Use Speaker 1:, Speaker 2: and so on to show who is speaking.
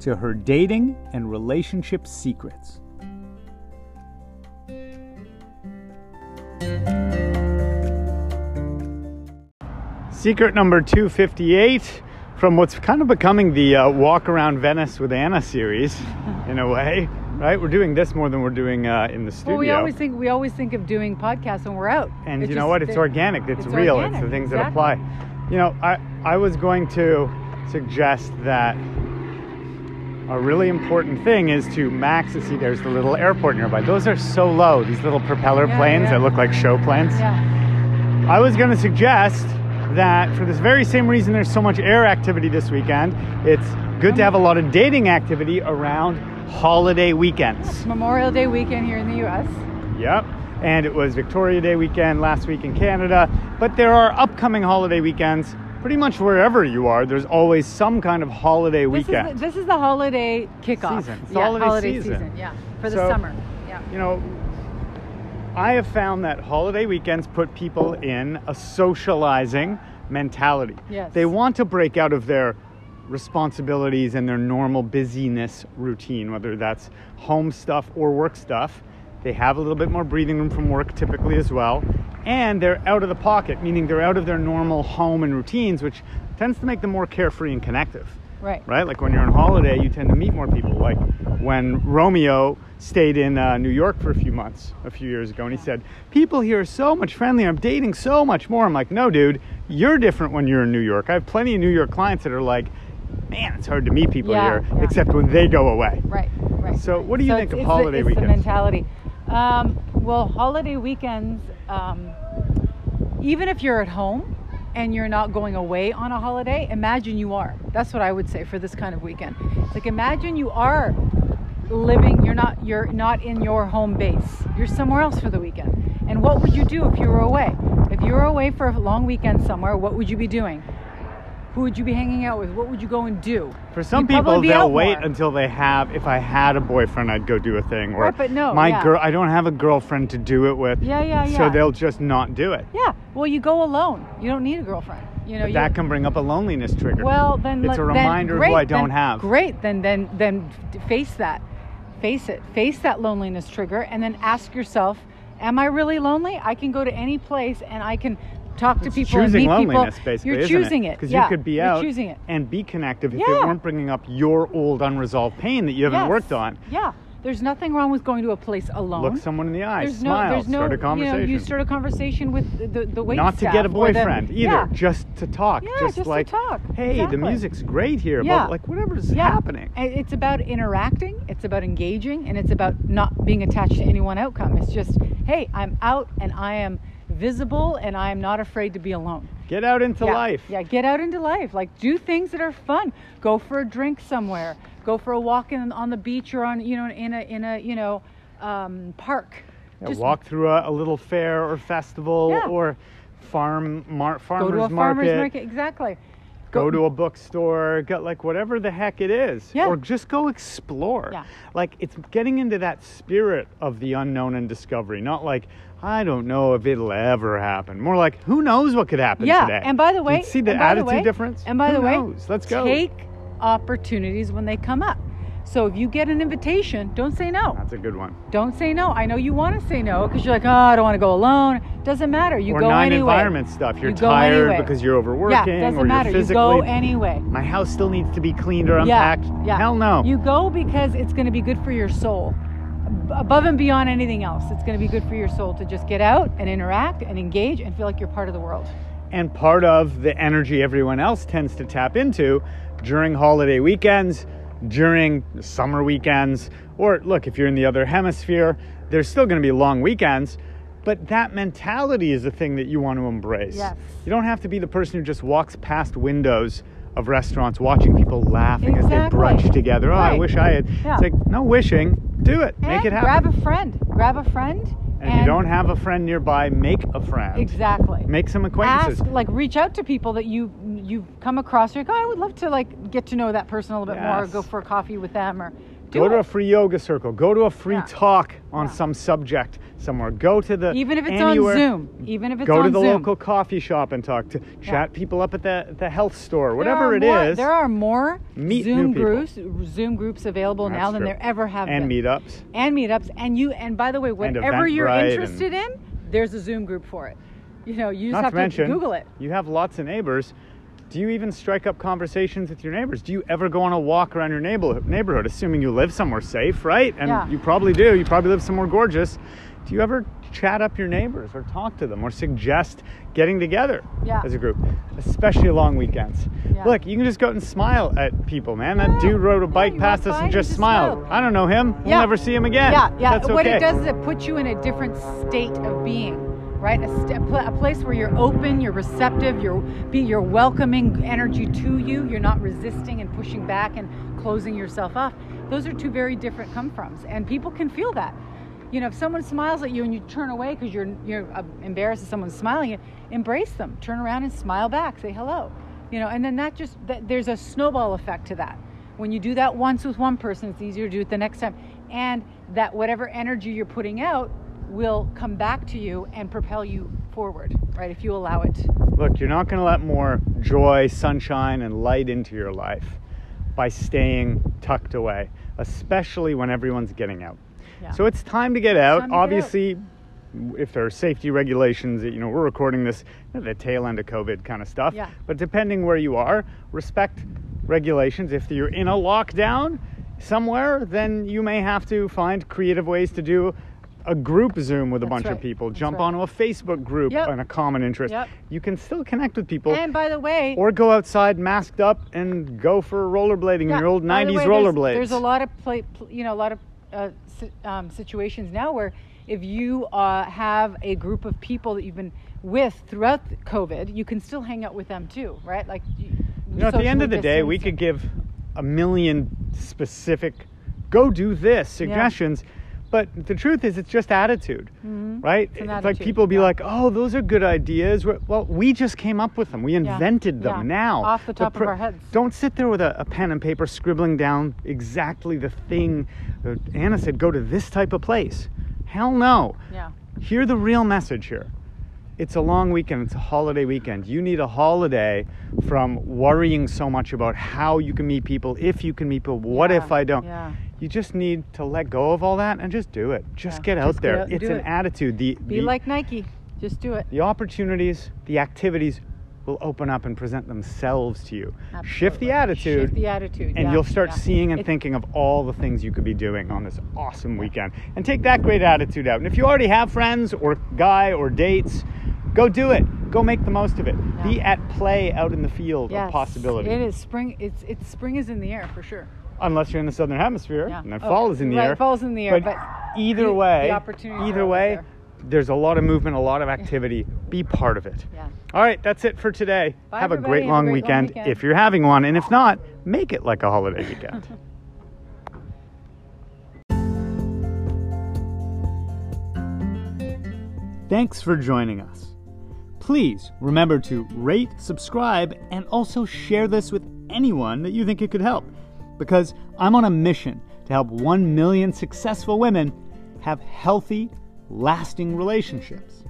Speaker 1: to her dating and relationship secrets. Secret number 258 from what's kind of becoming the uh, Walk Around Venice with Anna series, in a way, right? We're doing this more than we're doing uh, in the studio.
Speaker 2: Well, we always think we always think of doing podcasts when we're out.
Speaker 1: and
Speaker 2: It's
Speaker 1: you know what? It's organic. It's,
Speaker 2: it's
Speaker 1: real.
Speaker 2: organic,
Speaker 1: It's the things that apply. You know, I I was going to suggest that a really important thing is to max. And see, there's the little airport nearby. Those are so low. These little propeller
Speaker 2: Yeah,
Speaker 1: planes
Speaker 2: yeah.
Speaker 1: that look like show planes.
Speaker 2: Yeah.
Speaker 1: I was going to suggest that for this very same reason there's so much air activity this weekend, it's good to have a lot of dating activity around holiday weekends.
Speaker 2: Memorial Day weekend here in the U.S.
Speaker 1: Yep. And it was Victoria Day weekend last week in Canada. But there are upcoming holiday weekends pretty much wherever you are. There's always some kind of holiday
Speaker 2: This is,
Speaker 1: weekend.
Speaker 2: the, this is the holiday kickoff.
Speaker 1: Season. It's the
Speaker 2: yeah,
Speaker 1: holiday season.
Speaker 2: Yeah, for the
Speaker 1: So-
Speaker 2: summer. Yeah.
Speaker 1: you know, I have found that holiday weekends put people in a socializing mentality.
Speaker 2: Yes.
Speaker 1: They want to break out of their responsibilities and their normal busyness routine, whether that's home stuff or work stuff. They have a little bit more breathing room from work typically as well. And they're out of the pocket, meaning they're out of their normal home and routines, which tends to make them more carefree and connective
Speaker 2: Right.
Speaker 1: right? Like when you're on holiday, you tend to meet more people. Like when Romeo stayed in uh, New York for a few months a few years ago, and he said, "People here are so much friendlier. I'm dating so much more." I'm like, "No, dude, you're different when you're in New York. I have plenty of New York clients that are like." Man, it's hard to meet people
Speaker 2: Yeah,
Speaker 1: here,
Speaker 2: yeah.
Speaker 1: except when they go away.
Speaker 2: Right. Right.
Speaker 1: So, what do you
Speaker 2: So
Speaker 1: think
Speaker 2: it's,
Speaker 1: of
Speaker 2: it's
Speaker 1: holiday
Speaker 2: the, it's
Speaker 1: weekends?
Speaker 2: the mentality. Um, well, holiday weekends, um, even if you're at home and you're not going away on a holiday, imagine you are. That's what I would say for this kind of weekend. Like imagine you are living. You're not. You're not in your home base. You're somewhere else for the weekend. And what would you do if you were away? If you were away for a long weekend somewhere, what would you be doing? Who would you be hanging out with? What would you go and do?
Speaker 1: For some
Speaker 2: You'd
Speaker 1: people, they'll wait
Speaker 2: more.
Speaker 1: until they have. If I had a boyfriend, I'd go do a thing. Or
Speaker 2: Right, but no,
Speaker 1: my
Speaker 2: yeah.
Speaker 1: girl, I don't have a girlfriend to do it with.
Speaker 2: Yeah, yeah, yeah.
Speaker 1: So they'll just not do it.
Speaker 2: Yeah. Well, you go alone. You don't need a girlfriend. You know. You,
Speaker 1: that can bring up a loneliness trigger.
Speaker 2: well, then
Speaker 1: it's a reminder
Speaker 2: great,
Speaker 1: of who I don't
Speaker 2: then-
Speaker 1: have.
Speaker 2: Great. Then, then, then face that. Face it. Face that loneliness trigger, and then ask yourself, "Am I really lonely? I can go to any place and I can talk to
Speaker 1: It's
Speaker 2: people and
Speaker 1: choosing
Speaker 2: meet
Speaker 1: loneliness,
Speaker 2: people.
Speaker 1: basically.
Speaker 2: You're choosing it.
Speaker 1: because
Speaker 2: yeah,
Speaker 1: you could be out
Speaker 2: choosing it.
Speaker 1: and be connective if
Speaker 2: Yeah.
Speaker 1: it weren't bringing up your old unresolved pain that you haven't
Speaker 2: Yes.
Speaker 1: worked on.
Speaker 2: Yeah. There's nothing wrong with going to a place alone.
Speaker 1: Look someone in the eye,
Speaker 2: there's
Speaker 1: smile,
Speaker 2: no, there's no,
Speaker 1: start a
Speaker 2: You
Speaker 1: conversation.
Speaker 2: know, you start a conversation with the the wait
Speaker 1: Not to get a
Speaker 2: or the-
Speaker 1: boyfriend either,
Speaker 2: Yeah.
Speaker 1: just to talk.
Speaker 2: Yeah,
Speaker 1: just,
Speaker 2: just to
Speaker 1: like,
Speaker 2: talk.
Speaker 1: hey, the music's great here,
Speaker 2: Yeah.
Speaker 1: but like whatever's
Speaker 2: Yeah.
Speaker 1: happening.
Speaker 2: And It's about interacting, it's about engaging, and it's about not being attached to any one outcome. It's just, hey, I'm out and I am visible and I am not afraid to be alone.
Speaker 1: Get out into
Speaker 2: yeah.
Speaker 1: life.
Speaker 2: Yeah, get out into life. Like do things that are fun. Go for a drink somewhere. Go for a walk in, on the beach or on you know in a in a you know um, park.
Speaker 1: Yeah,
Speaker 2: Just
Speaker 1: walk through a, a little fair or festival
Speaker 2: Yeah.
Speaker 1: or farm mar-
Speaker 2: go to a
Speaker 1: market.
Speaker 2: farmer's market. Exactly.
Speaker 1: Go to a bookstore, get like whatever the heck it is,
Speaker 2: Yeah.
Speaker 1: or just go explore.
Speaker 2: Yeah.
Speaker 1: Like it's getting into that spirit of the unknown and discovery, not like I don't know if it'll ever happen. More like who knows what could happen
Speaker 2: yeah.
Speaker 1: today.
Speaker 2: And by the way,
Speaker 1: you see the
Speaker 2: by the
Speaker 1: attitude
Speaker 2: way-
Speaker 1: difference.
Speaker 2: And by
Speaker 1: Who
Speaker 2: the way,
Speaker 1: knows? let's go.
Speaker 2: Take opportunities when they come up. So if you get an invitation, don't say no.
Speaker 1: That's a good one.
Speaker 2: Don't say no. I know you want to say no because you're like, oh, I don't want to go alone. Doesn't matter. You
Speaker 1: or
Speaker 2: go
Speaker 1: nine
Speaker 2: anyway.
Speaker 1: environment stuff. You're
Speaker 2: You
Speaker 1: tired
Speaker 2: anyway.
Speaker 1: because you're overworking,
Speaker 2: Yeah, doesn't
Speaker 1: or
Speaker 2: matter. You go anyway.
Speaker 1: My house still needs to be cleaned or unpacked.
Speaker 2: yeah.
Speaker 1: Hell no.
Speaker 2: You go because it's going to be good for your soul. Above and beyond anything else, it's going to be good for your soul to just get out and interact and engage and feel like you're part of the world.
Speaker 1: and part of the energy everyone else tends to tap into during holiday weekends, during summer weekends, or look, if you're in the other hemisphere, there's still going to be long weekends. But that mentality is the thing that you want to embrace.
Speaker 2: Yes.
Speaker 1: You don't have to be the person who just walks past windows of restaurants watching people laughing as they brunch together. Oh, I wish I had.
Speaker 2: Yeah.
Speaker 1: It's like, no wishing. Do it. Make it happen.
Speaker 2: Grab a friend. Grab a friend.
Speaker 1: And if you don't have a friend nearby, make a friend.
Speaker 2: exactly
Speaker 1: Make some acquaintances.
Speaker 2: ask like reach out to people that you you've come across you're like oh i would love to like get to know that person a little bit more or go for a coffee with them or do
Speaker 1: Go to a free yoga circle. Go to a free
Speaker 2: Yeah.
Speaker 1: talk on
Speaker 2: Yeah.
Speaker 1: some subject somewhere. Go to the
Speaker 2: even if it's
Speaker 1: anywhere.
Speaker 2: on zoom even if it's
Speaker 1: Go
Speaker 2: on
Speaker 1: to the
Speaker 2: zoom
Speaker 1: local coffee shop and talk to chat people up at the the health store, whatever it
Speaker 2: more,
Speaker 1: is.
Speaker 2: there are more
Speaker 1: Meet
Speaker 2: zoom groups zoom groups available
Speaker 1: That's
Speaker 2: now than
Speaker 1: true.
Speaker 2: there ever have
Speaker 1: and
Speaker 2: been And
Speaker 1: meetups.
Speaker 2: and meetups and you and by the way whatever you're interested in there's a zoom group for it you know you just
Speaker 1: Not
Speaker 2: have
Speaker 1: to mention,
Speaker 2: google it
Speaker 1: You have lots of neighbors. Do you even strike up conversations with your neighbors? Do you ever go on a walk around your neighbor- neighborhood, assuming you live somewhere safe, right? And
Speaker 2: Yeah.
Speaker 1: you probably do. You probably live somewhere gorgeous. Do you ever chat up your neighbors or talk to them or suggest getting together
Speaker 2: Yeah.
Speaker 1: as a group, especially along weekends?
Speaker 2: Yeah.
Speaker 1: Look, you can just go out and smile at people, man. That dude rode a bike past us and just
Speaker 2: just
Speaker 1: smiled.
Speaker 2: smile.
Speaker 1: I don't know him. We'll never see him again.
Speaker 2: Yeah, yeah.
Speaker 1: That's
Speaker 2: what it does is it puts you in a different state of being, right? A, st- a place where you're open, you're receptive, you're be, you're welcoming energy to you. You're not resisting and pushing back and closing yourself off. Those are two very different come froms, and people can feel that. You know, if someone smiles at you and you turn away because you're you're uh, embarrassed that someone's smiling, at you, embrace them. Turn around and smile back. Say hello. You know, and then that just that, there's a snowball effect to that. When you do that once with one person, it's easier to do it the next time. And that whatever energy you're putting out will come back to you and propel you forward, right? If you allow it.
Speaker 1: Look, you're not going to let more joy, sunshine, and light into your life by staying tucked away, especially when everyone's getting out.
Speaker 2: Yeah.
Speaker 1: So it's time to get out.
Speaker 2: to get out.
Speaker 1: Obviously, if there are safety regulations, you know, we're recording this at the tail end of COVID kind of stuff.
Speaker 2: Yeah.
Speaker 1: But depending where you are, respect regulations. If you're in a lockdown somewhere, then you may have to find creative ways to do a group Zoom with a
Speaker 2: That's
Speaker 1: bunch of people,
Speaker 2: That's
Speaker 1: jump
Speaker 2: right.
Speaker 1: onto a Facebook group
Speaker 2: Yep.
Speaker 1: on a common interest.
Speaker 2: Yep.
Speaker 1: You can still connect with people
Speaker 2: And by the way,
Speaker 1: or go outside masked up and go for rollerblading in your old
Speaker 2: by the
Speaker 1: 90s
Speaker 2: way,
Speaker 1: rollerblades.
Speaker 2: There's, there's a lot of play, you know, a lot of uh, um, situations now where if you uh, have a group of people that you've been with throughout COVID, you can still hang out with them too, right? Like, you,
Speaker 1: You know, at the end of the day, we could give a million specific go do this suggestions. But the truth is, it's just attitude, right?
Speaker 2: Mm-hmm. an
Speaker 1: like
Speaker 2: attitude,
Speaker 1: people be
Speaker 2: yeah.
Speaker 1: like, "Oh, those are good ideas." Well- Well, we just came up with them. We invented them.
Speaker 2: yeah.
Speaker 1: Now,
Speaker 2: Off the top of our heads.
Speaker 1: Don't sit there with a, a pen and paper scribbling down exactly the thing. Uh, Anna said, "Go to this type of place." Hell no.
Speaker 2: Yeah.
Speaker 1: Hear the real message here. It's a long weekend, it's a holiday weekend. You need a holiday from worrying so much about how you can meet people, if you can meet people, what
Speaker 2: Yeah,
Speaker 1: if I don't.
Speaker 2: Yeah.
Speaker 1: You just need to let go of all that and just do it. Just
Speaker 2: Yeah,
Speaker 1: get out
Speaker 2: just get
Speaker 1: there.
Speaker 2: out
Speaker 1: it's an
Speaker 2: it.
Speaker 1: attitude. The,
Speaker 2: Be
Speaker 1: the,
Speaker 2: like Nike. Just do it.
Speaker 1: the opportunities, the activities will open up and present themselves to you. Shift the attitude.
Speaker 2: Shift the attitude.
Speaker 1: and
Speaker 2: yeah,
Speaker 1: you'll start
Speaker 2: yeah.
Speaker 1: seeing and
Speaker 2: It-
Speaker 1: thinking of all the things you could be doing on this awesome weekend. And take that great attitude out. And if you already have friends or guy or dates, go do it. Go make the most of it. Be at play out in the field
Speaker 2: Yes,
Speaker 1: of possibility.
Speaker 2: It is spring. It's it's spring is in the air for sure.
Speaker 1: Unless you're in the southern hemisphere,
Speaker 2: Yeah.
Speaker 1: and then
Speaker 2: Oh,
Speaker 1: fall is in the
Speaker 2: right,
Speaker 1: air.
Speaker 2: fall is in the air, but
Speaker 1: either
Speaker 2: the-
Speaker 1: way,
Speaker 2: the
Speaker 1: either way,
Speaker 2: there.
Speaker 1: there's a lot of movement, a lot of activity. Be part of it.
Speaker 2: Yeah.
Speaker 1: All right, that's it for today.
Speaker 2: Bye,
Speaker 1: have a great
Speaker 2: Have a
Speaker 1: long
Speaker 2: great long
Speaker 1: weekend,
Speaker 2: weekend.
Speaker 1: if you're having one, and if not, make it like a holiday weekend. Thanks for joining us. Please remember to rate, subscribe, and also share this with anyone that you think it could help. Because I'm on a mission to help 1 million successful women have healthy, lasting relationships.